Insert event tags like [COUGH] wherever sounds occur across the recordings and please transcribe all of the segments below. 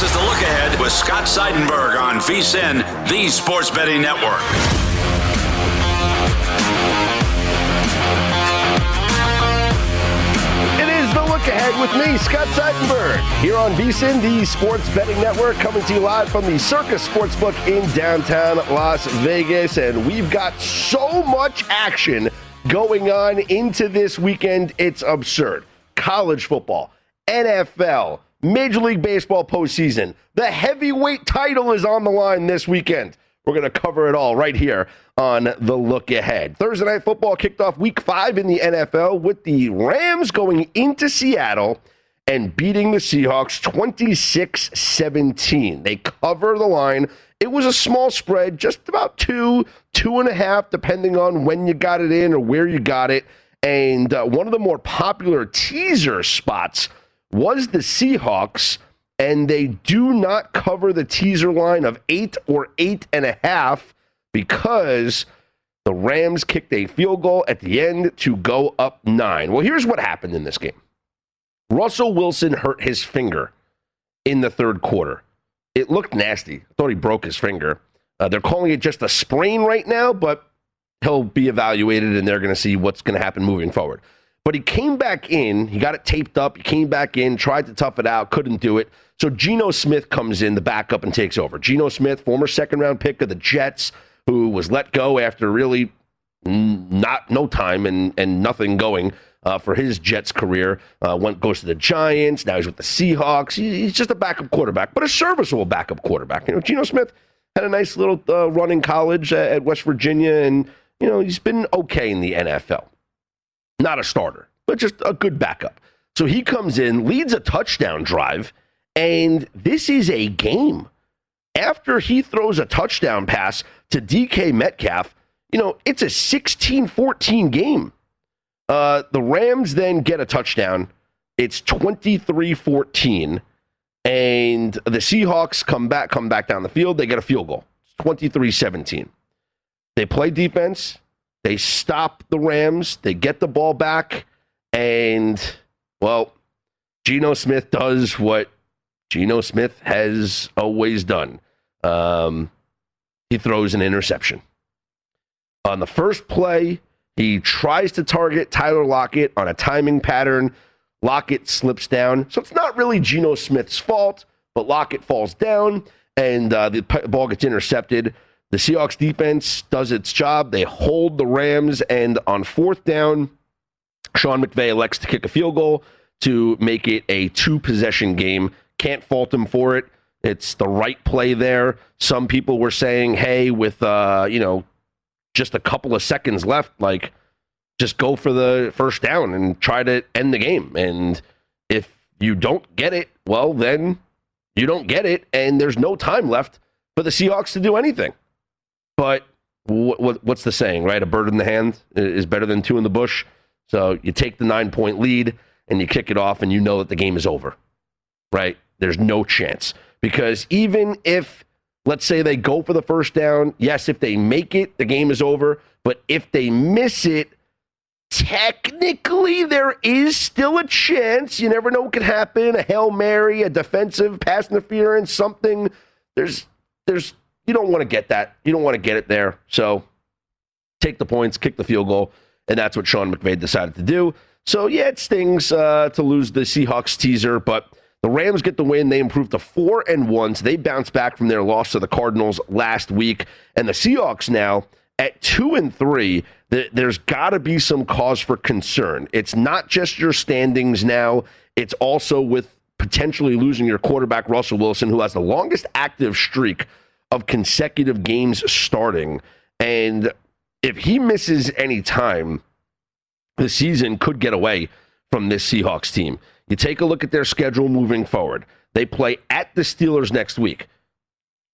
This is the look ahead with Scott Seidenberg on VSIN, the Sports Betting Network. It is the look Ahead with me, Scott Seidenberg, here on VSIN, the Sports Betting Network, coming to you live from the Circa Sportsbook in downtown Las Vegas. And we've got so much action going on into this weekend, it's absurd. College football, NFL, Major League Baseball postseason. The heavyweight title is on the line this weekend. We're going to cover it all right here on the look ahead. Thursday night football kicked off week five in the NFL with the Rams going into Seattle and beating the Seahawks 26 17. They cover the line. It was a small spread, just about two, two and a half, depending on when you got it in or where you got it. And uh, one of the more popular teaser spots was the Seahawks and they do not cover the teaser line of eight or eight and a half because the Rams kicked a field goal at the end to go up nine. Well, here's what happened in this game Russell Wilson hurt his finger in the third quarter. It looked nasty. I thought he broke his finger. Uh, they're calling it just a sprain right now, but he'll be evaluated and they're going to see what's going to happen moving forward. But he came back in, he got it taped up, he came back in, tried to tough it out, couldn't do it. So Geno Smith comes in, the backup, and takes over. Geno Smith, former second round pick of the Jets, who was let go after really not no time and, and nothing going uh, for his Jets career. Uh, went goes to the Giants. Now he's with the Seahawks. He, he's just a backup quarterback, but a serviceable backup quarterback. You know, Geno Smith had a nice little uh, run in college at West Virginia, and you know he's been okay in the NFL. Not a starter, but just a good backup. So he comes in, leads a touchdown drive and this is a game. After he throws a touchdown pass to DK Metcalf, you know, it's a 16 14 game. Uh, the Rams then get a touchdown. It's 23 14. And the Seahawks come back, come back down the field. They get a field goal. It's 23 17. They play defense. They stop the Rams. They get the ball back. And, well, Geno Smith does what Geno Smith has always done. Um, he throws an interception. On the first play, he tries to target Tyler Lockett on a timing pattern. Lockett slips down. So it's not really Geno Smith's fault, but Lockett falls down and uh, the ball gets intercepted. The Seahawks defense does its job. They hold the Rams, and on fourth down, Sean McVay elects to kick a field goal to make it a two possession game. Can't fault him for it. It's the right play there. Some people were saying, hey, with, uh, you know, just a couple of seconds left, like, just go for the first down and try to end the game. And if you don't get it, well, then you don't get it. And there's no time left for the Seahawks to do anything. But what, what, what's the saying, right? A bird in the hand is better than two in the bush. So you take the nine point lead and you kick it off, and you know that the game is over, right? There's no chance. Because even if, let's say, they go for the first down, yes, if they make it, the game is over. But if they miss it, technically there is still a chance. You never know what could happen. A Hail Mary, a defensive pass interference, something. There's, there's, you don't want to get that. You don't want to get it there. So take the points, kick the field goal. And that's what Sean McVay decided to do. So, yeah, it stings uh, to lose the Seahawks teaser, but the Rams get the win. They improve to four and one. So they bounce back from their loss to the Cardinals last week. And the Seahawks now at two and three, there's got to be some cause for concern. It's not just your standings now, it's also with potentially losing your quarterback, Russell Wilson, who has the longest active streak of consecutive games starting. And if he misses any time, the season could get away from this Seahawks team. You take a look at their schedule moving forward. They play at the Steelers next week.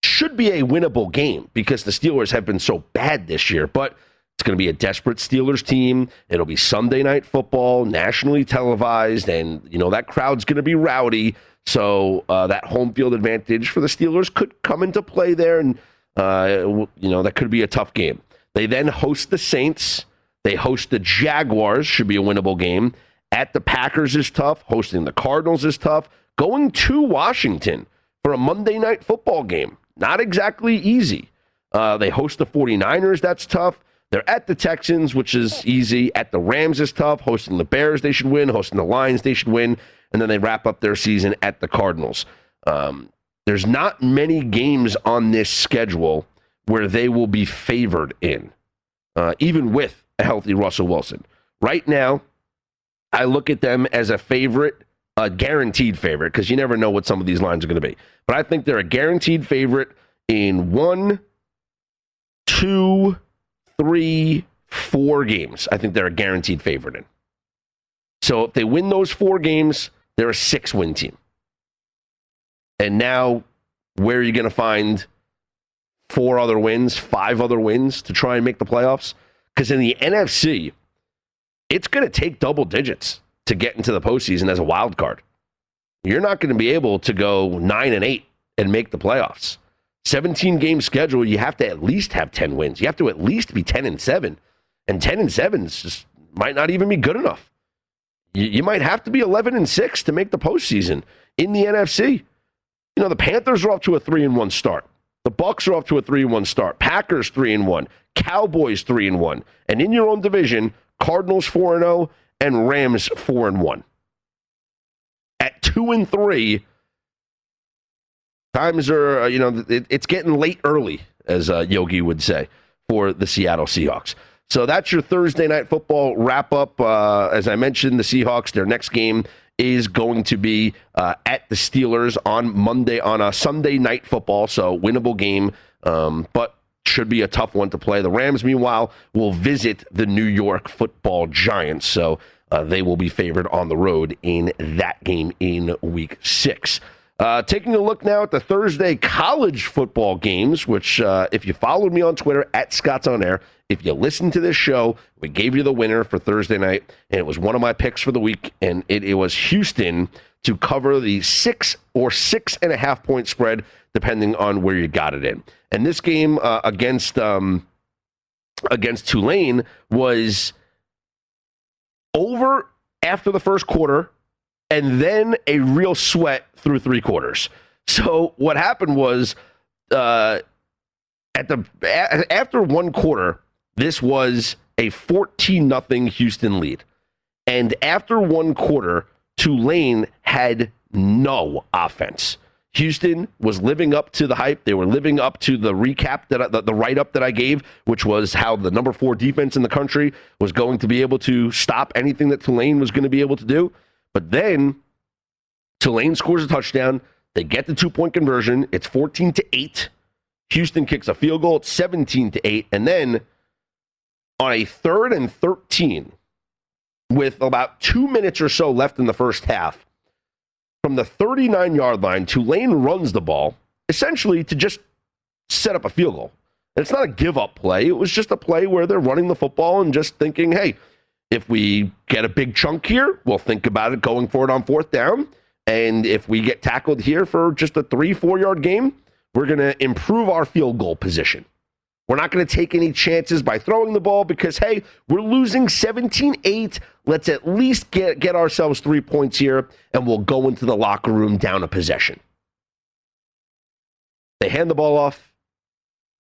Should be a winnable game because the Steelers have been so bad this year, but it's going to be a desperate Steelers team. It'll be Sunday night football, nationally televised, and you know that crowd's going to be rowdy. So uh, that home field advantage for the Steelers could come into play there, and uh, you know that could be a tough game. They then host the Saints. They host the Jaguars, should be a winnable game. At the Packers is tough. Hosting the Cardinals is tough. Going to Washington for a Monday night football game, not exactly easy. Uh, they host the 49ers, that's tough. They're at the Texans, which is easy. At the Rams is tough. Hosting the Bears, they should win. Hosting the Lions, they should win. And then they wrap up their season at the Cardinals. Um, there's not many games on this schedule where they will be favored in, uh, even with a healthy Russell Wilson. Right now, I look at them as a favorite, a guaranteed favorite, because you never know what some of these lines are going to be. But I think they're a guaranteed favorite in one, two, three, four games. I think they're a guaranteed favorite in. So if they win those four games, they're a six win team. And now, where are you going to find four other wins, five other wins to try and make the playoffs? Because in the NFC, it's going to take double digits to get into the postseason as a wild card. You're not going to be able to go nine and eight and make the playoffs. 17 game schedule, you have to at least have 10 wins. You have to at least be 10 and 7. And 10 and 7 just might not even be good enough. You, you might have to be 11 and 6 to make the postseason in the NFC. You know, the Panthers are off to a 3 and 1 start. The Bucs are off to a 3 and 1 start. Packers 3 and 1. Cowboys 3 and 1. And in your own division, Cardinals 4 and 0 and Rams 4 and 1. At 2 and 3, times are, uh, you know, it, it's getting late early, as uh, Yogi would say, for the Seattle Seahawks. So that's your Thursday night football wrap up. Uh, as I mentioned, the Seahawks, their next game is going to be uh, at the Steelers on Monday on a Sunday night football. So winnable game, um, but should be a tough one to play. The Rams, meanwhile, will visit the New York Football Giants. So uh, they will be favored on the road in that game in Week Six. Uh, taking a look now at the Thursday college football games, which, uh, if you followed me on Twitter at Scott's On Air, if you listened to this show, we gave you the winner for Thursday night, and it was one of my picks for the week, and it, it was Houston to cover the six or six and a half point spread, depending on where you got it in. And this game uh, against um, against Tulane was over after the first quarter, and then a real sweat through three quarters. So what happened was uh, at the a- after one quarter, this was a 14 nothing Houston lead. And after one quarter, Tulane had no offense. Houston was living up to the hype. They were living up to the recap that I, the, the write up that I gave, which was how the number four defense in the country was going to be able to stop anything that Tulane was going to be able to do. But then Tulane scores a touchdown. They get the two point conversion. It's 14 to 8. Houston kicks a field goal. It's 17 to 8. And then on a third and 13, with about two minutes or so left in the first half, from the 39 yard line, Tulane runs the ball essentially to just set up a field goal. And it's not a give up play. It was just a play where they're running the football and just thinking, hey, if we get a big chunk here, we'll think about it going for it on fourth down. And if we get tackled here for just a three, four yard game, we're going to improve our field goal position. We're not going to take any chances by throwing the ball because, hey, we're losing 17 8. Let's at least get, get ourselves three points here, and we'll go into the locker room down a possession. They hand the ball off,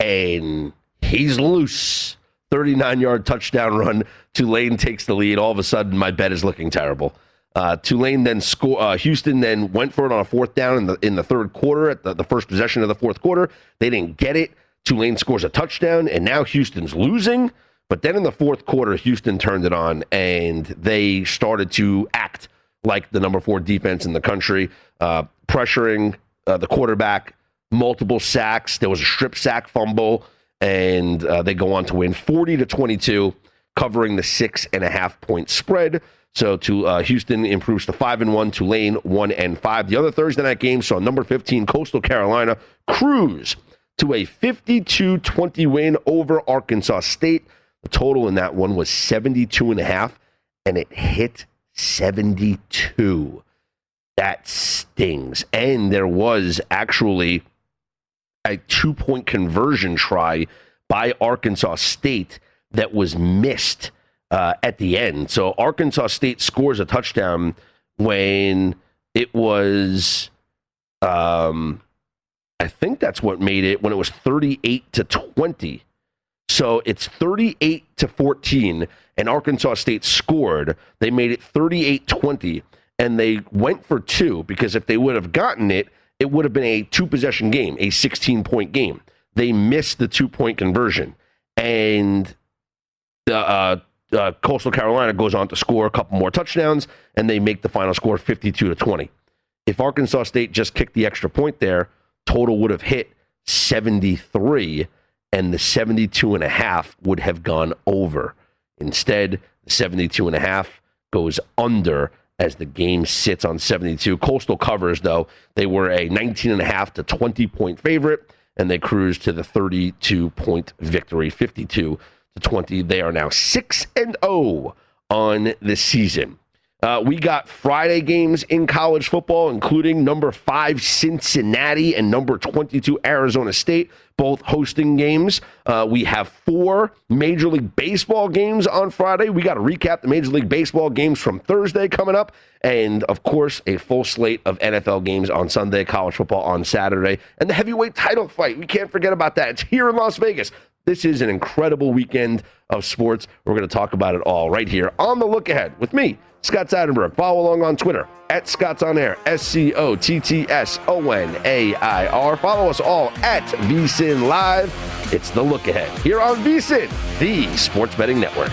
and he's loose. 39 yard touchdown run. Tulane takes the lead. All of a sudden, my bet is looking terrible. Uh, Tulane then score. Uh, Houston then went for it on a fourth down in the in the third quarter at the, the first possession of the fourth quarter. They didn't get it. Tulane scores a touchdown, and now Houston's losing. But then in the fourth quarter, Houston turned it on and they started to act like the number four defense in the country, uh, pressuring uh, the quarterback, multiple sacks. There was a strip sack fumble, and uh, they go on to win 40 to 22, covering the six and a half point spread. So to uh, Houston improves to five and one, Tulane one and five. The other Thursday night game saw number 15 Coastal Carolina cruise to a 52-20 win over Arkansas State. The total in that one was 72 and a half, and it hit 72. That stings. And there was actually a two-point conversion try by Arkansas State that was missed uh, at the end. So Arkansas State scores a touchdown when it was, um, I think that's what made it when it was 38 to 20. So it's 38 to 14, and Arkansas State scored. They made it 38 20, and they went for two because if they would have gotten it, it would have been a two possession game, a 16 point game. They missed the two point conversion. And the uh, uh, Coastal Carolina goes on to score a couple more touchdowns, and they make the final score 52 to 20. If Arkansas State just kicked the extra point there, total would have hit 73, and the 72 and a half would have gone over. Instead, the 72 and a half goes under as the game sits on 72. Coastal covers, though. They were a 19 and a half to 20 point favorite, and they cruised to the 32 point victory, 52 to 20. They are now 6 and 0 on the season. Uh, we got Friday games in college football, including number five Cincinnati and number 22 Arizona State, both hosting games. Uh, we have four Major League Baseball games on Friday. We got to recap the Major League Baseball games from Thursday coming up. And of course, a full slate of NFL games on Sunday, college football on Saturday, and the heavyweight title fight. We can't forget about that. It's here in Las Vegas. This is an incredible weekend of sports. We're going to talk about it all right here on the look ahead with me, Scott Seidenberg. Follow along on Twitter at Scott's On Air, S C O T T S O N A I R. Follow us all at VSIN Live. It's the look ahead here on VSIN, the Sports Betting Network.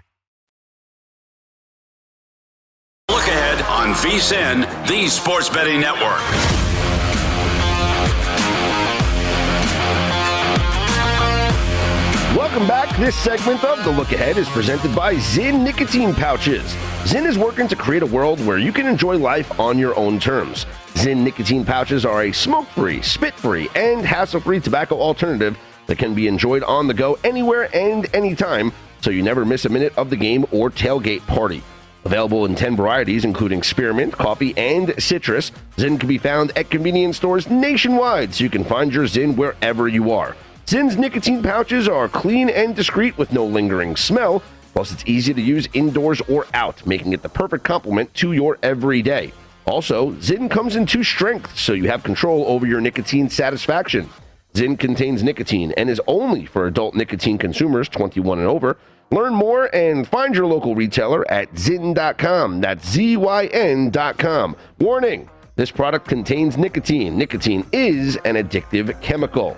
On VSIN, the Sports Betting Network. Welcome back. This segment of The Look Ahead is presented by Zyn Nicotine Pouches. Zyn is working to create a world where you can enjoy life on your own terms. Zyn Nicotine Pouches are a smoke free, spit free, and hassle free tobacco alternative that can be enjoyed on the go anywhere and anytime, so you never miss a minute of the game or tailgate party. Available in 10 varieties, including spearmint, coffee, and citrus, Zyn can be found at convenience stores nationwide, so you can find your Zyn wherever you are. Zyn's nicotine pouches are clean and discreet with no lingering smell, plus it's easy to use indoors or out, making it the perfect complement to your everyday. Also, Zyn comes in two strengths, so you have control over your nicotine satisfaction. Zyn contains nicotine and is only for adult nicotine consumers 21 and over. Learn more and find your local retailer at zyn.com. That's Z Y N.com. Warning this product contains nicotine. Nicotine is an addictive chemical.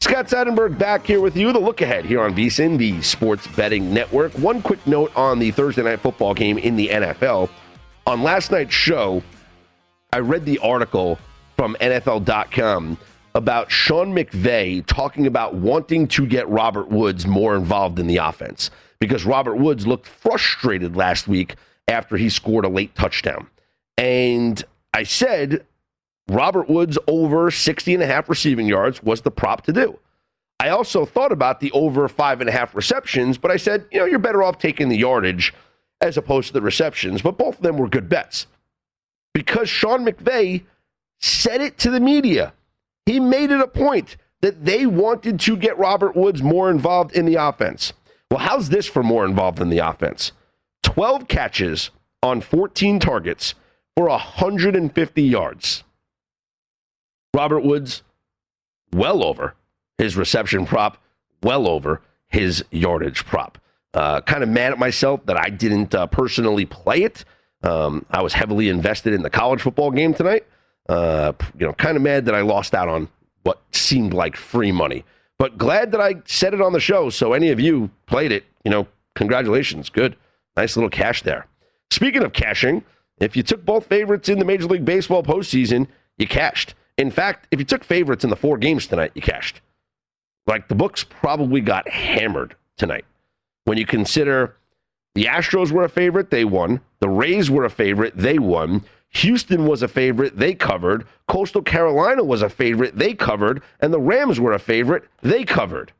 Scott Seidenberg back here with you. The look ahead here on VSIN, the Sports Betting Network. One quick note on the Thursday night football game in the NFL. On last night's show, I read the article from NFL.com about Sean McVay talking about wanting to get Robert Woods more involved in the offense because Robert Woods looked frustrated last week after he scored a late touchdown. And I said Robert Woods over 60 and a half receiving yards was the prop to do. I also thought about the over five and a half receptions, but I said, you know, you're better off taking the yardage as opposed to the receptions. But both of them were good bets because Sean McVay said it to the media. He made it a point that they wanted to get Robert Woods more involved in the offense. Well, how's this for more involved in the offense? 12 catches on 14 targets for 150 yards. Robert Woods, well over his reception prop, well over his yardage prop. Uh, kind of mad at myself that I didn't uh, personally play it. Um, I was heavily invested in the college football game tonight. Uh, you know, kind of mad that I lost out on what seemed like free money, but glad that I said it on the show. So any of you played it, you know, congratulations. Good. Nice little cash there. Speaking of cashing, if you took both favorites in the Major League Baseball postseason, you cashed. In fact, if you took favorites in the four games tonight, you cashed. Like the books probably got hammered tonight. When you consider the Astros were a favorite, they won. The Rays were a favorite, they won. Houston was a favorite, they covered. Coastal Carolina was a favorite, they covered. And the Rams were a favorite, they covered.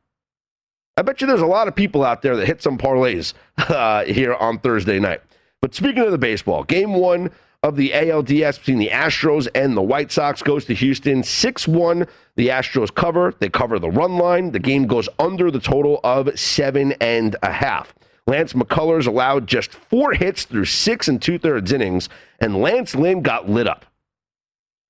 I bet you there's a lot of people out there that hit some parlays [LAUGHS] uh, here on Thursday night. But speaking of the baseball, game one of the ALDS between the Astros and the White Sox goes to Houston. 6 1, the Astros cover. They cover the run line. The game goes under the total of seven and a half. Lance McCullers allowed just four hits through six and two thirds innings, and Lance Lynn got lit up.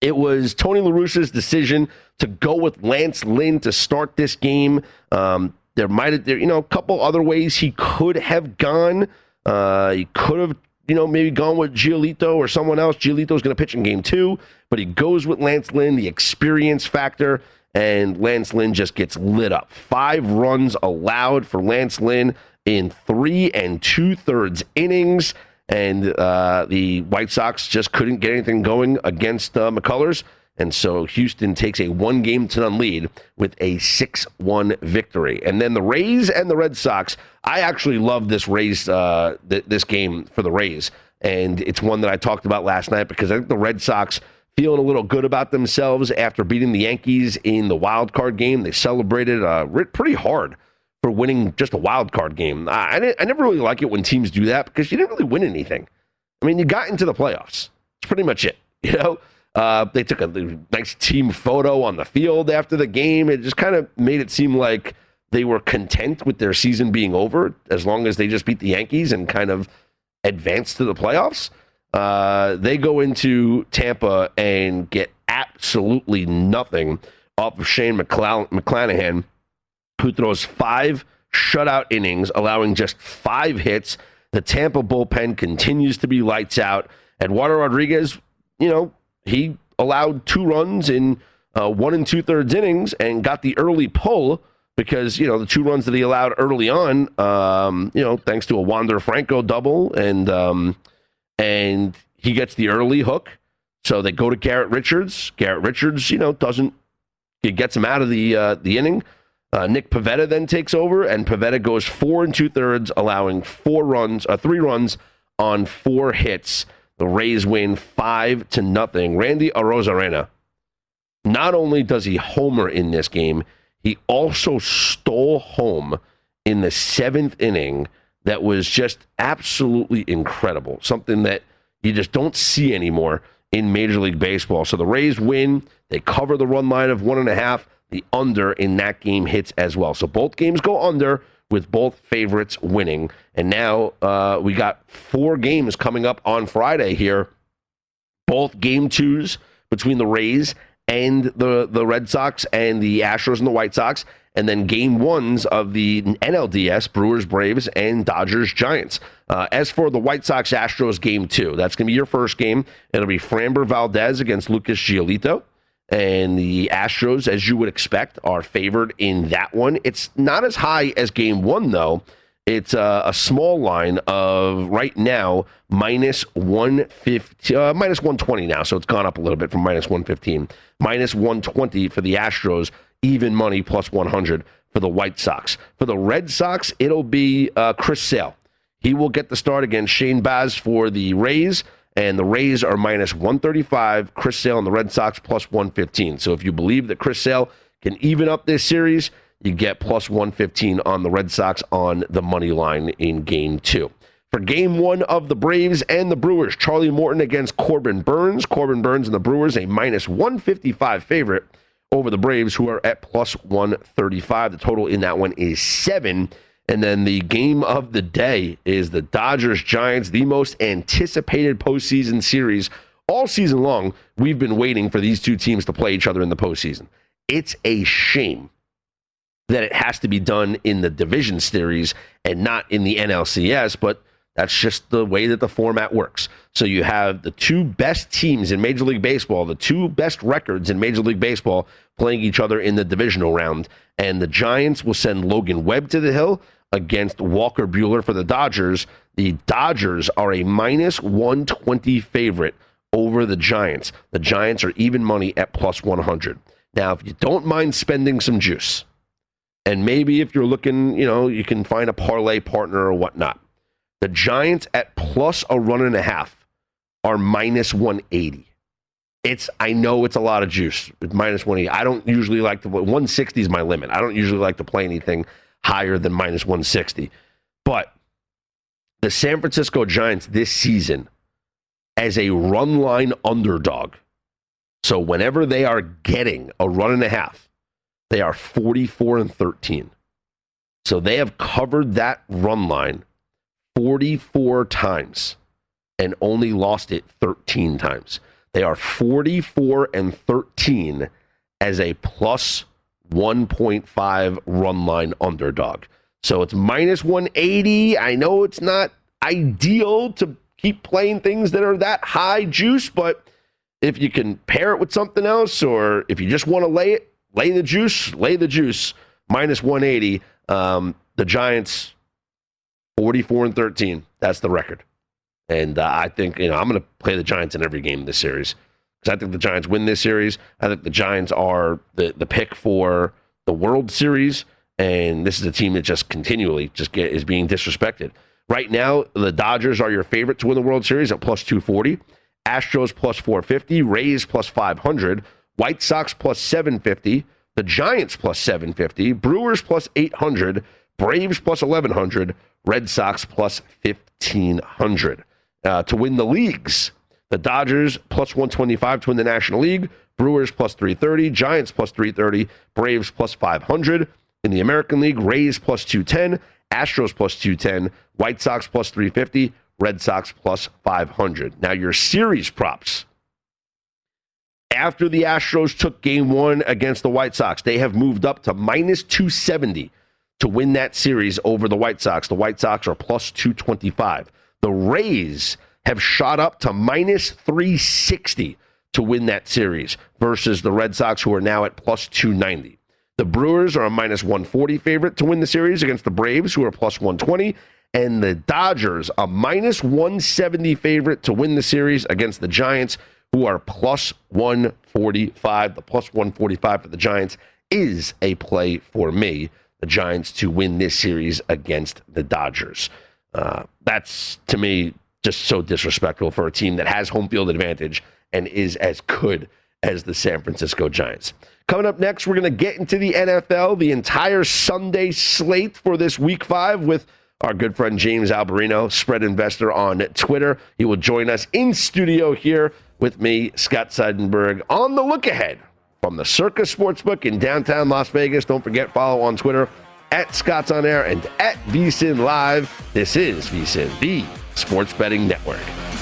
It was Tony La Russa's decision to go with Lance Lynn to start this game. Um, there might have, you know, a couple other ways he could have gone. Uh, he could have, you know, maybe gone with Giolito or someone else. Giolito's going to pitch in game two, but he goes with Lance Lynn, the experience factor, and Lance Lynn just gets lit up. Five runs allowed for Lance Lynn in three and two thirds innings, and uh, the White Sox just couldn't get anything going against uh, McCullers. And so Houston takes a one game to none lead with a 6 1 victory. And then the Rays and the Red Sox. I actually love this Rays, uh, th- this game for the Rays. And it's one that I talked about last night because I think the Red Sox feeling a little good about themselves after beating the Yankees in the wild card game. They celebrated uh, pretty hard for winning just a wild card game. I, I, never really like it when teams do that because you didn't really win anything. I mean, you got into the playoffs. It's pretty much it, [LAUGHS] you know? Uh, they took a nice team photo on the field after the game. It just kind of made it seem like they were content with their season being over as long as they just beat the Yankees and kind of advanced to the playoffs. Uh, they go into Tampa and get absolutely nothing off of Shane McClanahan, who throws five shutout innings, allowing just five hits. The Tampa bullpen continues to be lights out. Eduardo Rodriguez, you know, he allowed two runs in uh, one and two thirds innings and got the early pull because you know the two runs that he allowed early on, um, you know, thanks to a Wander Franco double and um, and he gets the early hook. So they go to Garrett Richards. Garrett Richards, you know, doesn't it gets him out of the uh, the inning. Uh, Nick Pivetta then takes over, and Pivetta goes four and two thirds, allowing four runs, uh, three runs on four hits. The Rays win five to nothing. Randy Arozarena, not only does he homer in this game, he also stole home in the seventh inning that was just absolutely incredible. Something that you just don't see anymore in Major League Baseball. So the Rays win. They cover the run line of one and a half. The under in that game hits as well. So both games go under with both favorites winning. And now uh, we got four games coming up on Friday here. Both game twos between the Rays and the, the Red Sox and the Astros and the White Sox. And then game ones of the NLDS, Brewers, Braves, and Dodgers, Giants. Uh, as for the White Sox Astros game two, that's going to be your first game. It'll be Framber Valdez against Lucas Giolito. And the Astros, as you would expect, are favored in that one. It's not as high as game one, though. It's uh, a small line of right now minus 150, uh, minus 120 now. So it's gone up a little bit from minus 115. Minus 120 for the Astros, even money plus 100 for the White Sox. For the Red Sox, it'll be uh, Chris Sale. He will get the start against Shane Baz for the Rays and the Rays are minus 135. Chris Sale and the Red Sox plus 115. So if you believe that Chris Sale can even up this series, you get plus 115 on the Red Sox on the money line in game two. For game one of the Braves and the Brewers, Charlie Morton against Corbin Burnes. Corbin Burnes and the Brewers, a minus 155 favorite over the Braves, who are at plus 135. The total in that one is seven. And then the game of the day is the Dodgers Giants, the most anticipated postseason series all season long. We've been waiting for these two teams to play each other in the postseason. It's a shame that it has to be done in the division series and not in the NLCS, but that's just the way that the format works. So you have the two best teams in Major League Baseball, the two best records in Major League Baseball playing each other in the divisional round. And the Giants will send Logan Webb to the hill against Walker Buehler for the Dodgers. The Dodgers are a minus 120 favorite over the Giants. The Giants are even money at plus 100. Now, if you don't mind spending some juice, and maybe if you're looking, you know, you can find a parlay partner or whatnot. The Giants at plus a run and a half are minus 180. It's I know it's a lot of juice. It's minus 180. I don't usually like to 160 is my limit. I don't usually like to play anything higher than minus 160. But the San Francisco Giants this season as a run line underdog. So whenever they are getting a run and a half, they are 44 and 13. So they have covered that run line 44 times and only lost it 13 times. They are 44 and 13 as a plus 1.5 run line underdog. So it's minus 180. I know it's not ideal to keep playing things that are that high juice, but if you can pair it with something else or if you just want to lay it, lay the juice, lay the juice, minus 180. Um, the Giants, 44 and 13. That's the record. And uh, I think, you know, I'm going to play the Giants in every game in this series because I think the Giants win this series. I think the Giants are the, the pick for the World Series. And this is a team that just continually just get, is being disrespected. Right now, the Dodgers are your favorite to win the World Series at plus 240. Astros plus 450. Rays plus 500. White Sox plus 750. The Giants plus 750. Brewers plus 800. Braves plus 1100. Red Sox plus 1500 uh, to win the leagues. The Dodgers plus 125 to win the National League, Brewers plus 330, Giants plus 330, Braves plus 500. In the American League, Rays plus 210, Astros plus 210, White Sox plus 350, Red Sox plus 500. Now, your series props. After the Astros took game one against the White Sox, they have moved up to minus 270 to win that series over the White Sox. The White Sox are plus 225. The Rays have shot up to minus 360 to win that series versus the Red Sox, who are now at plus 290. The Brewers are a minus 140 favorite to win the series against the Braves, who are plus 120. And the Dodgers, a minus 170 favorite to win the series against the Giants, who are plus 145. The plus 145 for the Giants is a play for me. The Giants to win this series against the Dodgers. Uh, that's to me just so disrespectful for a team that has home field advantage and is as good as the San Francisco Giants. Coming up next, we're going to get into the NFL, the entire Sunday slate for this week five with our good friend James Alberino, spread investor on Twitter. He will join us in studio here with me, Scott Seidenberg, on the look ahead from the Circa Sportsbook in downtown Las Vegas. Don't forget, follow on Twitter at Scott's On Air and at VSIN Live. This is VSIN, the Sports Betting Network.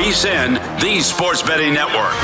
VSIN, the Sports Betting Network.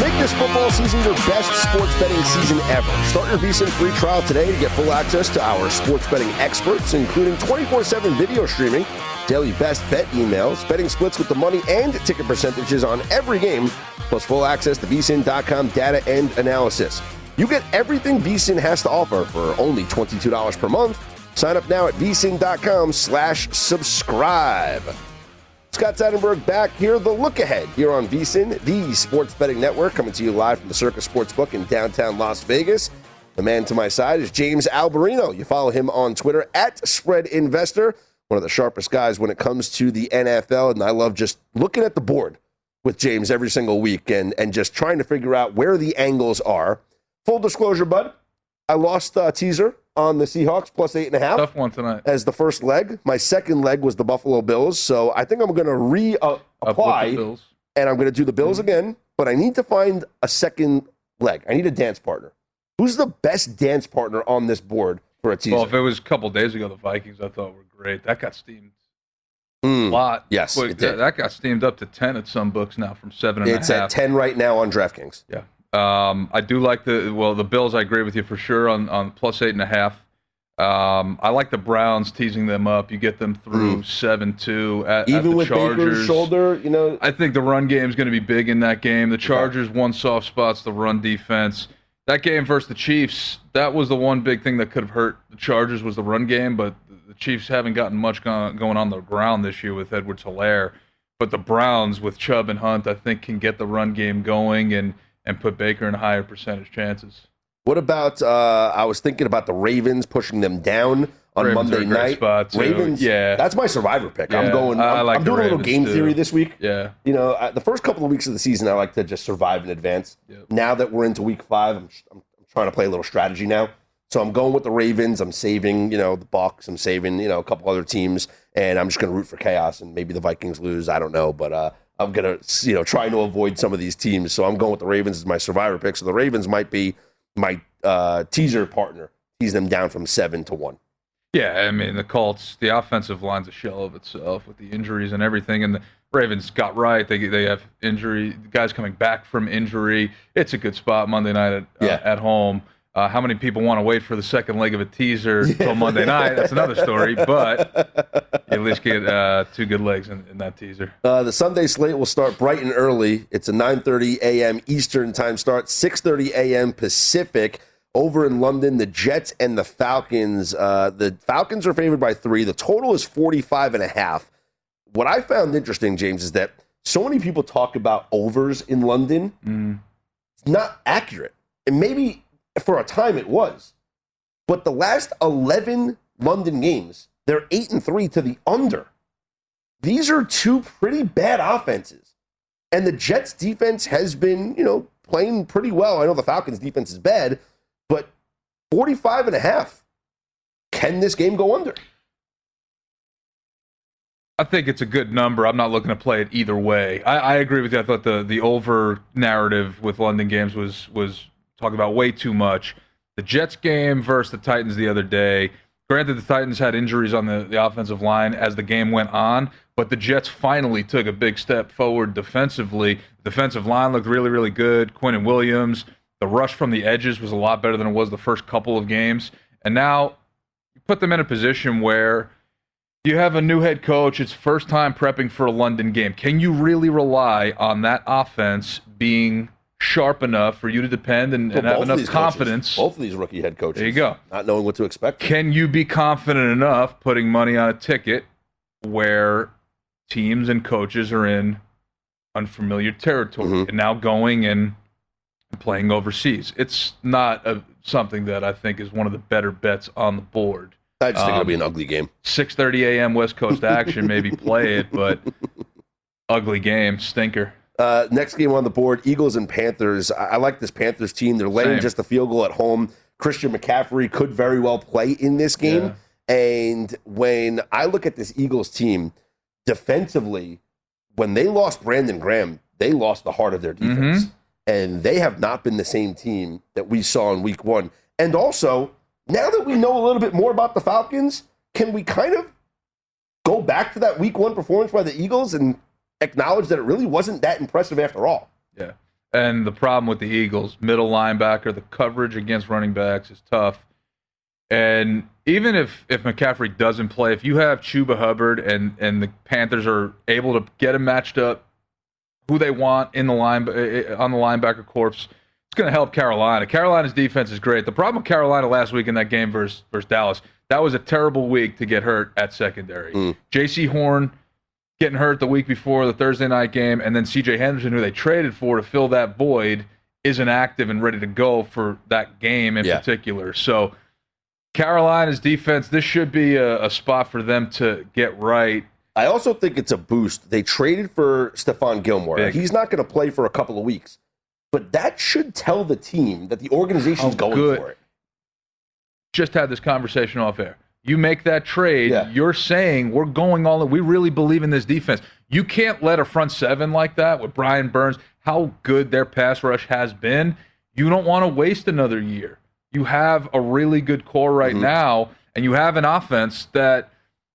Make this football season your best sports betting season ever. Start your VSIN free trial today to get full access to our sports betting experts, including 24 7 video streaming, daily best bet emails, betting splits with the money and ticket percentages on every game, plus full access to VSIN.com data and analysis. You get everything VSIN has to offer for only $22 per month. Sign up now at vsin.com slash subscribe. Scott Seidenberg back here, the look ahead here on VSIN, the sports betting network, coming to you live from the Circa Sportsbook in downtown Las Vegas. The man to my side is James Alberino. You follow him on Twitter at Spread Investor, one of the sharpest guys when it comes to the NFL. And I love just looking at the board with James every single week and, and just trying to figure out where the angles are. Full disclosure, bud, I lost a teaser on the Seahawks plus eight and a half. Tough one tonight. As the first leg. My second leg was the Buffalo Bills. So I think I'm going to reapply, uh, and I'm going to do the Bills mm-hmm. again, but I need to find a second leg. I need a dance partner. Who's the best dance partner on this board for a teaser? Well, if it was a couple days ago, the Vikings I thought were great. That got steamed Mm, a lot. Yes, But it did. that, that got steamed up to 10 at some books now from seven and a half. It's at 10 right now on DraftKings. Yeah. Um, I do like the well the Bills. I agree with you for sure on on plus eight and a half. Um, I like the Browns teasing them up. You get them through seven two at, Mm. Even at the with Chargers. Baker's shoulder, you know. I think the run game is going to be big in that game. The Chargers one soft spot's the run defense. that game versus the Chiefs, that was the one big thing that could have hurt the Chargers was the run game, but the Chiefs haven't gotten much going on the ground this year with Edwards Helaire. But the Browns with Chubb and Hunt, I think, can get the run game going and and put Baker in higher percentage chances. What about? Uh, I was thinking about the Ravens pushing them down on Ravens are Monday night. spot, too. Ravens, Yeah. that's my survivor pick. I'm going. I'm, like I'm doing a little game too. theory this week. Yeah. You know, I, the first couple of weeks of the season, I like to just survive in advance. Now that we're into week five, I'm, I'm, I'm trying to play a little strategy now. So I'm going with the Ravens. I'm saving, you know, the Bucs. I'm saving, you know, a couple other teams, and I'm just going to root for chaos. And maybe the Vikings lose. I don't know, but uh, I'm gonna, you know, try to avoid some of these teams. So I'm going with the Ravens as my survivor pick. So the Ravens might be my uh, teaser partner. Tease them down from seven to one. Yeah, I mean the Colts, the offensive line's a shell of itself with the injuries and everything, and the Ravens got right. They they have injury guys coming back from injury. It's a good spot Monday night at uh, at home. Uh, how many people want to wait for the second leg of a teaser [LAUGHS] until Monday night? That's another story, but you at least get uh, two good legs in, in that teaser. Uh, the Sunday slate will start bright and early. It's a 9:30 a.m. Eastern time start, 6:30 a.m. Pacific. Over in London, the Jets and the Falcons. Uh, the Falcons are favored by three. The total is 45 and a half. What I found interesting, James, is that so many people talk about overs in London. It's not accurate. And maybe for a time it was. But the last 11 London games, they're 8 and 3 to the under. These are two pretty bad offenses. And the Jets defense has been, you know, playing pretty well. I know the Falcons defense is bad, but 45 and a half. Can this game go under? I think it's a good number. I'm not looking to play it either way. I, I agree with you. I thought the the over narrative with London games was was talking about way too much. The Jets game versus the Titans the other day. Granted, the Titans had injuries on the, the offensive line as the game went on, but the Jets finally took a big step forward defensively. Defensive line looked really, really good. Quinn and Williams, the rush from the edges was a lot better than it was the first couple of games. And now you put them in a position where you have a new head coach. It's first time prepping for a London game. Can you really rely on that offense being sharp enough for you to depend and, So and have enough these coaches- confidence? both of these rookie head coaches. There you go. Not knowing what to expect. Can you be confident enough putting money on a ticket where teams and coaches are in unfamiliar territory Mm-hmm. and now going and playing overseas? It's not a, something that I think is one of the better bets on the board. I just think it'll Um, be an ugly game. 6:30 a.m. West Coast action, maybe play it, but [LAUGHS] ugly game, stinker. Uh, next game on the board, Eagles and Panthers. I, I like this Panthers team. They're laying Same. just a field goal at home. Christian McCaffrey could very well play in this game. And when I look at this Eagles team defensively, when they lost Brandon Graham, they lost the heart of their defense. And they have not been the same team that we saw in week one. And also, now that we know a little bit more about the Falcons, can we kind of go back to that week one performance by the Eagles and acknowledge that it really wasn't that impressive after all? Yeah. And the problem with the Eagles, middle linebacker, the coverage against running backs is tough. And even if if McCaffrey doesn't play, if you have Chuba Hubbard and and the Panthers are able to get him matched up who they want in the line eh, on the linebacker corps, it's going to help Carolina. Carolina's defense is great. The problem with Carolina last week in that game versus versus Dallas, that was a terrible week to get hurt at secondary. Jaycee Horn getting hurt the week before the Thursday night game, and then C.J. Henderson, who they traded for to fill that void, isn't active and ready to go for that game in Yeah. particular. So Carolina's defense, this should be a, a spot for them to get right. I also think it's a boost. They traded for Stephon Gilmore. Big. He's not going to play for a couple of weeks, but that should tell the team that the organization's How going good- for it. just had this conversation off air. You make that trade, you're saying we're going all in. We really believe in this defense. You can't let a front seven like that with Brian Burns, how good their pass rush has been. You don't want to waste another year. You have a really good core right Mm-hmm. now, and you have an offense that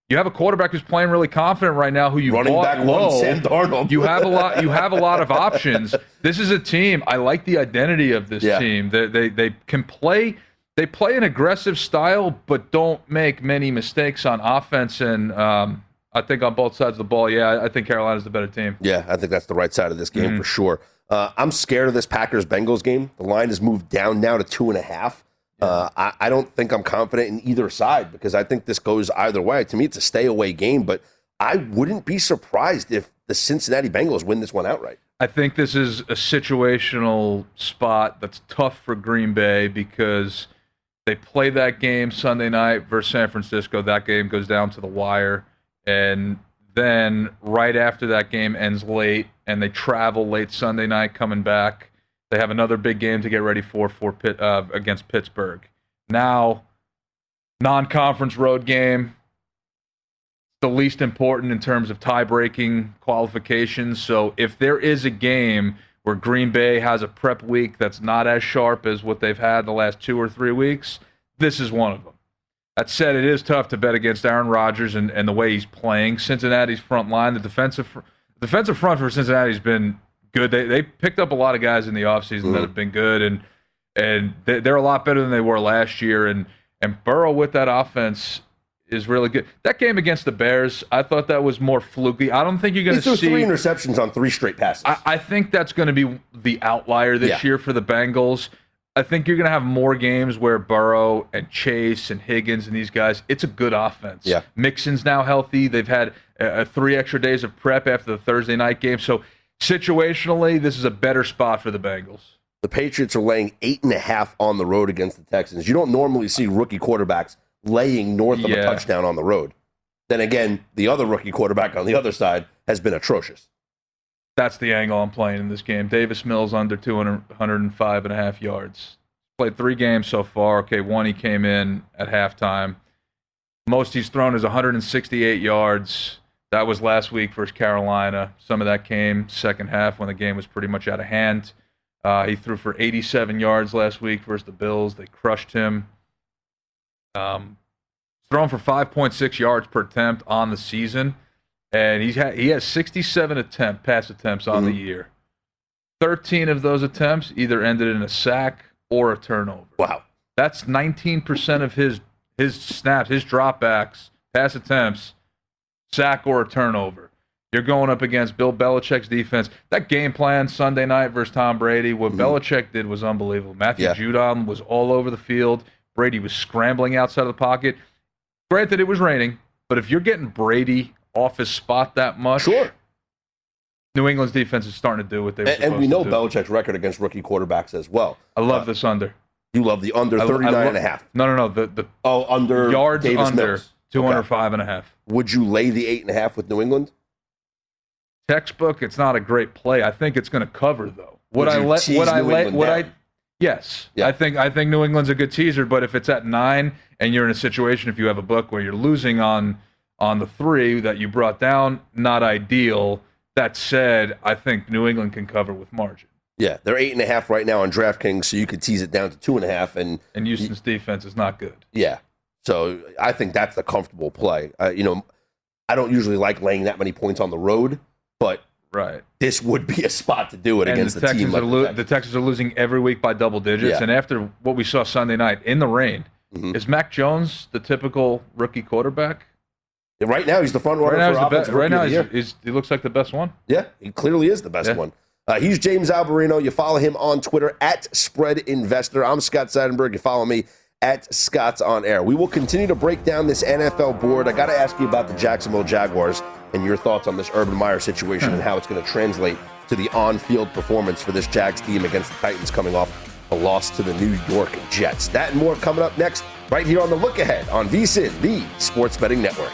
you have a quarterback who's playing really confident right now who you Running bought back one, low. Sam Darnold. You have a lot. You have a lot of options. [LAUGHS] This is a team. I like the identity of this Yeah. team. They, they they can play. They play an aggressive style, but don't make many mistakes on offense and um, I think on both sides of the ball, yeah, I think Carolina's the better team. Yeah, I think that's the right side of this game Mhm. for sure. Uh, I'm scared of this Packers Bengals game. The line has moved down now to two and a half. Uh, I, I don't think I'm confident in either side because I think this goes either way. To me, it's a stay away game, but I wouldn't be surprised if the Cincinnati Bengals win this one outright. I think this is a situational spot that's tough for Green Bay because they play that game Sunday night versus San Francisco. That game goes down to the wire. And then right after that game ends late and they travel late Sunday night coming back, they have another big game to get ready for for Pitt, uh, against Pittsburgh. Now, non-conference road game, the least important in terms of tie-breaking qualifications. So if there is a game where Green Bay has a prep week that's not as sharp as what they've had the last two or three weeks, this is one of them. That said, it is tough to bet against Aaron Rodgers and, and the way he's playing. Cincinnati's front line, the defensive fr- defensive front for Cincinnati's been good. They they picked up a lot of guys in the offseason that mm-hmm. have been good, and and they, they're a lot better than they were last year. And and Burrow with that offense is really good. That game against the Bears, I thought that was more fluky. I don't think you're going to see three interceptions on three straight passes. I, I think that's going to be the outlier this Yeah. year for the Bengals. I think you're going to have more games where Burrow and Chase and Higgins and these guys, it's a good offense. Yeah. Mixon's now healthy. They've had uh, uh, three extra days of prep after the Thursday night game. So situationally, this is a better spot for the Bengals. The Patriots are laying eight and a half on the road against the Texans. You don't normally see rookie quarterbacks laying north of a touchdown on the road. Then again, the other rookie quarterback on the other side has been atrocious. That's the angle I'm playing in this game. Davis Mills under 200, 105 and a half yards. Played three games so far. Okay, one he came in at halftime. Most he's thrown is 168 yards. That was last week versus Carolina. Some of that came second half when the game was pretty much out of hand. Uh, he threw for 87 yards last week versus the Bills. They crushed him. Um, thrown for 5.6 yards per attempt on the season, and he's had, he has 67 attempt pass attempts on the year. 13 of those attempts either ended in a sack or a turnover. Wow, that's 19% of his his snaps, his dropbacks, pass attempts, sack or a turnover. You're going up against Bill Belichick's defense. That game plan Sunday night versus Tom Brady, what Belichick did was unbelievable. Matthew Yeah. Judon was all over the field. Brady was scrambling outside of the pocket. Granted, it was raining, but if you're getting Brady off his spot that much, sure. New England's defense is starting to do what they were And, and we know. Belichick's record against rookie quarterbacks as well. I love uh, this under. You love the under I- I 39 lo- and a half. No, no, no. The, the Oh, under yards Davis under Mills. 205 and a half. Would you lay the eight and a half with New England? Textbook, it's not a great play. I think it's going to cover though. Would, Would I let? Would I let? Would I? Yes, I think I think New England's a good teaser. But if it's at nine and you're in a situation, if you have a book where you're losing on on the three that you brought down, not ideal. That said, I think New England can cover with margin. Yeah, they're eight and a half right now on DraftKings, so you could tease it down to two and a half. And And Houston's defense is not good. yeah, so I think that's the comfortable play. Uh, you know, I don't usually like laying that many points on the road, Right. this would be a spot to do it and against the team. Texans Like the lo- Texans. the Texans are losing every week by double digits. Yeah. And after what we saw Sunday night in the rain, Mm-hmm. is Mac Jones the typical rookie quarterback? right now, he's the front runner Right now, for offensive best. Right now, he's, he's, he looks like the best one. Yeah, he clearly is the best Yeah. one. Uh, he's James Alberino. You follow him on Twitter at Spread Investor. I'm Scott Seidenberg. You follow me at Scott's on Air. We will continue to break down this NFL board. I got to ask you about the Jacksonville Jaguars and your thoughts on this Urban Meyer situation and how it's going to translate to the on-field performance for this Jags team against the Titans coming off a loss to the New York Jets. That and more coming up next, right here on the Look Ahead on VSIN, the Sports Betting Network.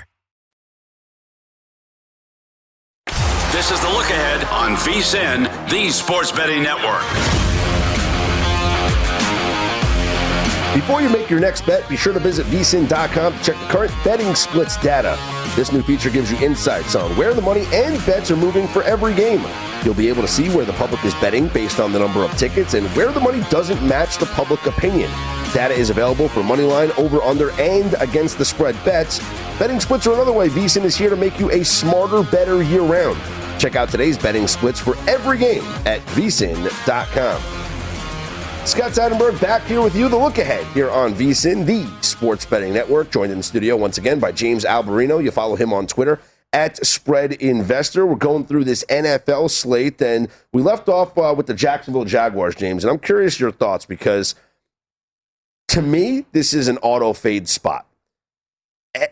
This is the look ahead on VSIN, the Sports Betting Network. Before you make your next bet, be sure to visit vsin.com to check the current betting splits data. This new feature gives you insights on where the money and bets are moving for every game. You'll be able to see where the public is betting based on the number of tickets and where the money doesn't match the public opinion. Data is available for money line, over, under, and against the spread bets. Betting splits are another way VSIN is here to make you a smarter, better year round. Check out today's betting splits for every game at vsin.com. Scott Seidenberg back here with you. The look ahead here on VSIN, the sports betting network. Joined in the studio once again by James Alberino. You follow him on Twitter at Spread Investor. We're going through this NFL slate, and we left off uh, with the Jacksonville Jaguars, James. And I'm curious your thoughts because to me, this is an auto fade spot.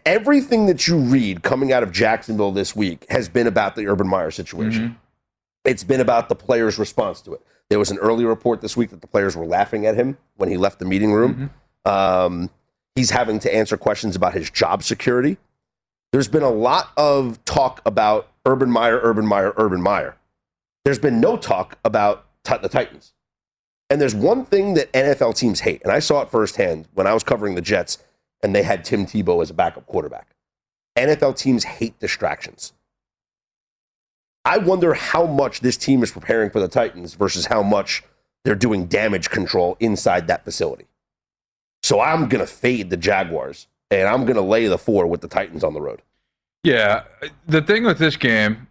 Everything that you read coming out of Jacksonville this week has been about the Urban Meyer situation. Mm-hmm. It's been about the players' response to it. There was an early report this week that the players were laughing at him when he left the meeting room. Mm-hmm. Um, he's having to answer questions about his job security. There's been a lot of talk about Urban Meyer, Urban Meyer, Urban Meyer. There's been no talk about t- the Titans. And there's one thing that NFL teams hate, and I saw it firsthand when I was covering the Jets and they had Tim Tebow as a backup quarterback. NFL teams hate distractions. I wonder how much this team is preparing for the Titans versus how much they're doing damage control inside that facility. So I'm going to fade the Jaguars and I'm going to lay the four with the Titans on the road. Yeah. The thing with this game,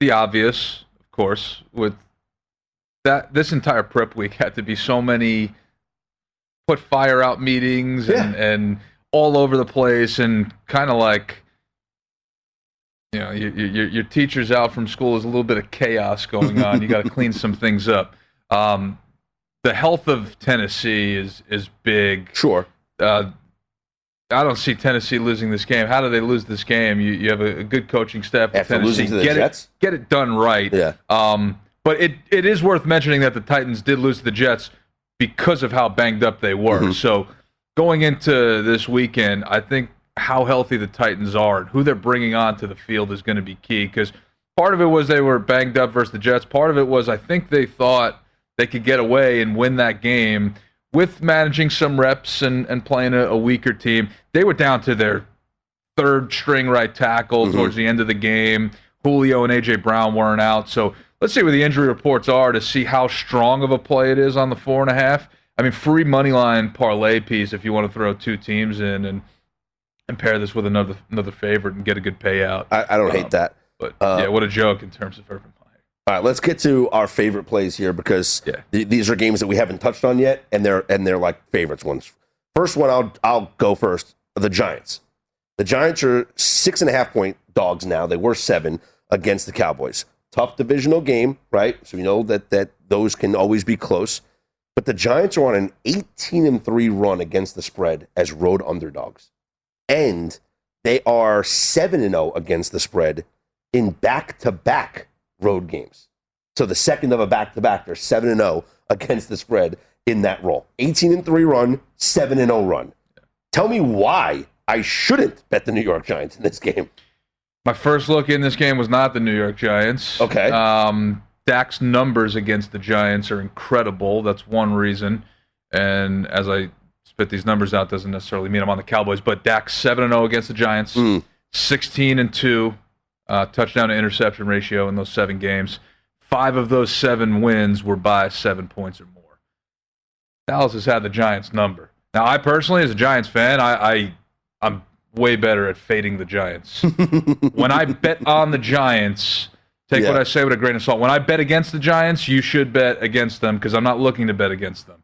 the obvious, of course, with that this entire prep week had to be so many put fire out meetings and, yeah. and all over the place and kind of like you know, your, your, your teacher's out from school. There's a little bit of chaos going on. You got to clean some [LAUGHS] things up. Um, the health of Tennessee is is big. Sure. Uh, I don't see Tennessee losing this game. How do they lose this game? You you have a, a good coaching staff After Tennessee. get Jets? it get it done right. Yeah. Um, but it, it is worth mentioning that the Titans did lose to the Jets because of how banged up they were. Mm-hmm. So going into this weekend, I think how healthy the Titans are and who they're bringing onto the field is going to be key because part of it was they were banged up versus the Jets. Part of it was I think they thought they could get away and win that game with managing some reps and, and playing a, a weaker team. They were down to their third string right tackle mm-hmm. towards the end of the game. Julio and AJ Brown weren't out. So let's see where the injury reports are to see how strong of a play it is on the four and a half. I mean, free money line parlay piece if you want to throw two teams in and and pair this with another another favorite and get a good payout. I, I don't um, hate that. But uh, yeah, what a joke in terms of urban play. All right, let's get to our favorite plays here because yeah. th- these are games that we haven't touched on yet, and they're and they're like favorites ones. First one, I'll I'll go first. The Giants. The Giants are six and a half point dogs now. They were seven against the Cowboys. Tough divisional game, right? So we know that that those can always be close. But the Giants are on an 18 and 3 run against the spread as road underdogs. And they are 7 and 0 against the spread in back to back road games. So the second of a back to back, they're 7 and 0 [LAUGHS] against the spread in that role. 18 and 3 run, 7 and 0 run. Tell me why I shouldn't bet the New York Giants in this [LAUGHS] game. My first look in this game was not the New York Giants. Okay. Um, Dak's numbers against the Giants are incredible. That's one reason. And as I spit these numbers out, doesn't necessarily mean I'm on the Cowboys, but Dak's 7 0 against the Giants, mm. 16 and 2, uh, touchdown to interception ratio in those seven games. Five of those seven wins were by seven points or more. Dallas has had the Giants number. Now, I personally, as a Giants fan, I, I I'm way better at fading the Giants. [LAUGHS] when I bet on the Giants, Take yeah. what I say with a grain of salt. When I bet against the Giants, you should bet against them because I'm not looking to bet against them.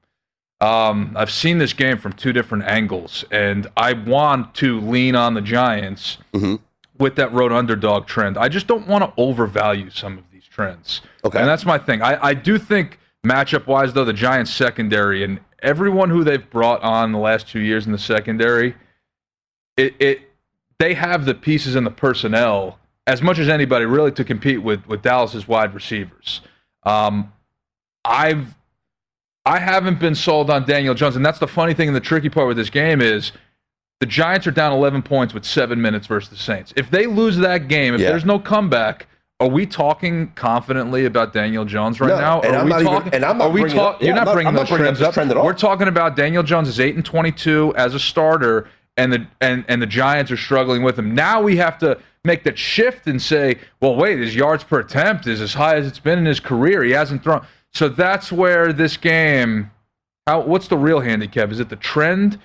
Um, I've seen this game from two different angles, and I want to lean on the Giants mm-hmm. with that road underdog trend. I just don't want to overvalue some of these trends. Okay. And that's my thing. I, I do think matchup wise, though, the Giants secondary and everyone who they've brought on the last two years in the secondary, it, it they have the pieces and the personnel as much as anybody really to compete with with Dallas's wide receivers. Um, I've I haven't been sold on Daniel Jones, and that's the funny thing. And the tricky part with this game is the Giants are down 11 points with seven minutes versus the Saints. If they lose that game, if yeah. there's no comeback, are we talking confidently about Daniel Jones right no, now? And are I'm we not talking, even, and I'm not are we talk, yeah, You're not, not bringing I'm those not trends up. Trend We're talking about Daniel Jones is eight and 22 as a starter, and the and and the Giants are struggling with him. Now we have to make that shift and say, well, wait, his yards per attempt is as high as it's been in his career. He hasn't thrown. So that's where this game. How, what's the real handicap? Is it the trend?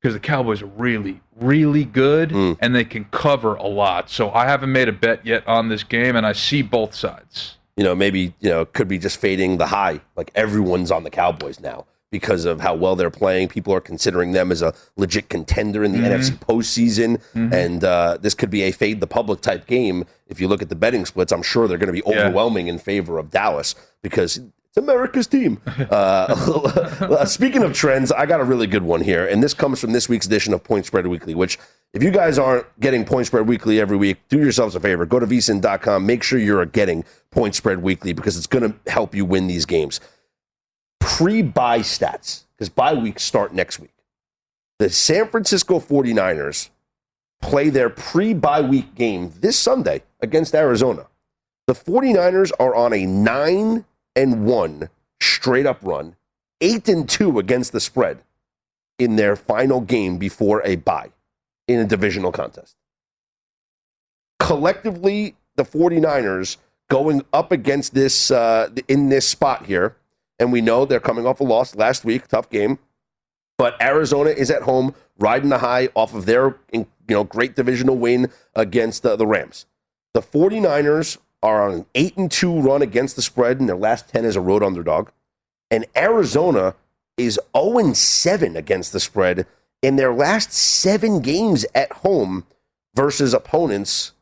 Because the Cowboys are really, really good mm. and they can cover a lot. So I haven't made a bet yet on this game, and I see both sides. You know, maybe you know, could be just fading the high. Like everyone's on the Cowboys now because of how well they're playing. People are considering them as a legit contender in the mm-hmm. NFC postseason. Mm-hmm. And uh, this could be a fade the public type game. If you look at the betting splits, I'm sure they're going to be overwhelming yeah. in favor of Dallas because it's America's team. uh, [LAUGHS] speaking of trends, I got a really good one here. And this comes from this week's edition of Point Spread Weekly, which if you guys aren't getting Point Spread Weekly every week, do yourselves a favor. Go to vsin.com. Make sure you're getting Point Spread Weekly because it's going to help you win these games pre bye stats, because bye weeks start next week. The San Francisco 49ers play their pre bye week game this Sunday against Arizona. The 49ers are on a 9 and 1 straight up run, 8 and 2 against the spread in their final game before a bye in a divisional contest. Collectively, the 49ers going up against this uh, in this spot here and we know they're coming off a loss last week, tough game. But Arizona is at home, riding the high off of their you know great divisional win against the, the Rams. The 49ers are on an 8 and 2 run against the spread in their last 10 as a road underdog. And Arizona is 0 and 7 against the spread in their last 7 games at home versus opponents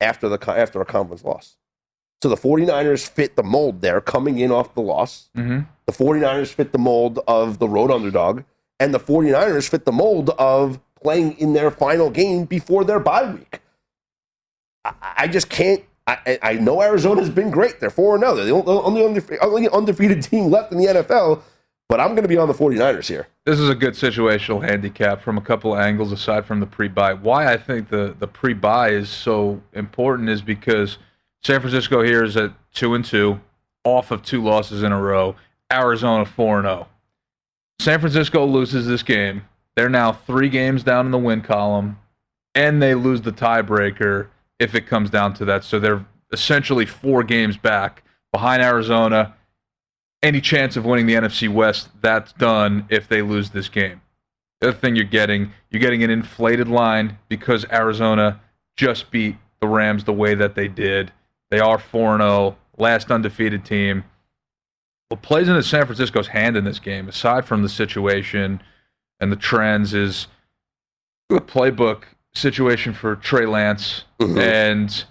after the after a conference loss. So the 49ers fit the mold there coming in off the loss. Mm-hmm. The 49ers fit the mold of the road underdog. And the 49ers fit the mold of playing in their final game before their bye week. I, I just can't. I, I know Arizona's been great. They're 4 0. They're the only, only, only undefeated team left in the NFL. but I'm going to be on the 49ers here. This is a good situational handicap from a couple of angles aside from the pre-bye. Why I think the the pre-bye is so important is because San Francisco here is at 2 and 2 off of two losses in a row. Arizona 4 and 0. San Francisco loses this game. They're now 3 games down in the win column and they lose the tiebreaker if it comes down to that. So they're essentially 4 games back behind Arizona any chance of winning the NFC West, that's done if they lose this game. The other thing you're getting, you're getting an inflated line because Arizona just beat the Rams the way that they did. They are 4 0, last undefeated team. What plays into San Francisco's hand in this game, aside from the situation and the trends, is the playbook situation for Trey Lance mm-hmm. and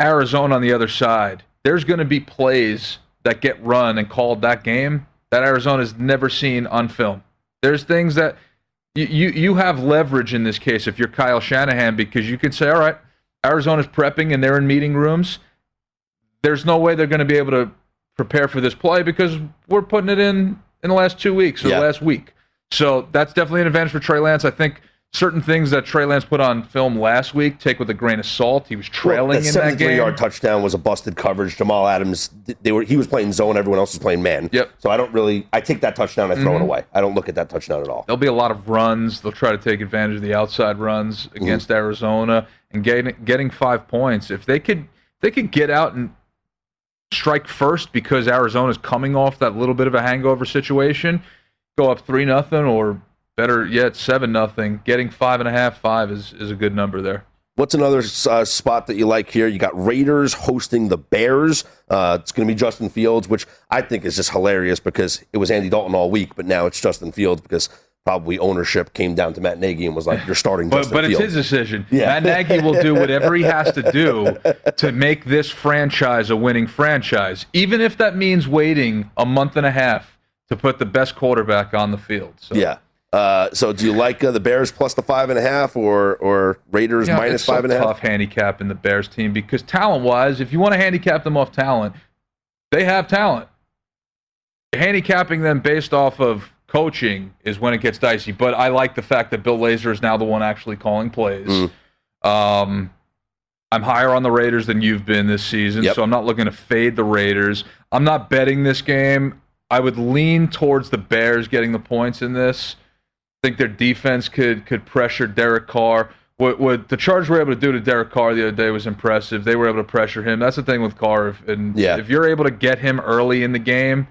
Arizona on the other side. There's going to be plays that get run and called that game that Arizona's never seen on film. There's things that you, you, you have leverage in this case if you're Kyle Shanahan because you can say, all right, Arizona's prepping and they're in meeting rooms. There's no way they're going to be able to prepare for this play because we're putting it in in the last two weeks or yeah. the last week. So that's definitely an advantage for Trey Lance. I think certain things that Trey Lance put on film last week take with a grain of salt. He was trailing well, in that game. yard touchdown was a busted coverage. Jamal Adams, they were he was playing zone. Everyone else was playing man. Yep. So I don't really. I take that touchdown. I throw mm-hmm. it away. I don't look at that touchdown at all. There'll be a lot of runs. They'll try to take advantage of the outside runs mm-hmm. against mm-hmm. Arizona and getting getting five points. If they could, they could get out and strike first because Arizona's coming off that little bit of a hangover situation. Go up three nothing or better yet, seven nothing. Getting five and a half, five is is a good number there. What's another uh, spot that you like here? You got Raiders hosting the Bears. Uh, it's going to be Justin Fields, which I think is just hilarious because it was Andy Dalton all week, but now it's Justin Fields because probably ownership came down to Matt Nagy and was like, "You're starting." but Justin but Fields. it's his decision. Yeah. Matt Nagy will do whatever he has to do [LAUGHS] to make this franchise a winning franchise, even if that means waiting a month and a half to put the best quarterback on the field. So. Yeah. Uh, so do you like uh, the Bears plus the five and a half or or Raiders minus five and a half? Tough handicap in the Bears team because talent wise, if you want to handicap them off talent, they have talent. Handicapping them based off of coaching is when it gets dicey. But I like the fact that Bill Lazor is now the one actually calling plays. Mm. Um, I'm higher on the Raiders than you've been this season, yep. so I'm not looking to fade the Raiders. I'm not betting this game. I would lean towards the Bears getting the points in this I think their defense could could pressure Derek Carr. What, what the Chargers were able to do to Derek Carr the other day was impressive. They were able to pressure him. That's the thing with Carr. If, and yeah. if you're able to get him early in the game,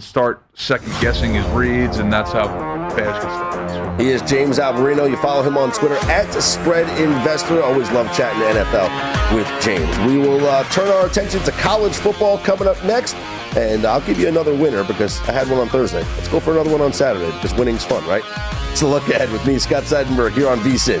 start second guessing his reads, and that's how start. He is James Alvarino. You follow him on Twitter at Spread Investor. Always love chatting NFL with James. We will uh, turn our attention to college football coming up next. And I'll give you another winner because I had one on Thursday. Let's go for another one on Saturday because winning's fun, right? It's a look ahead with me, Scott Seidenberg, here on VSIN.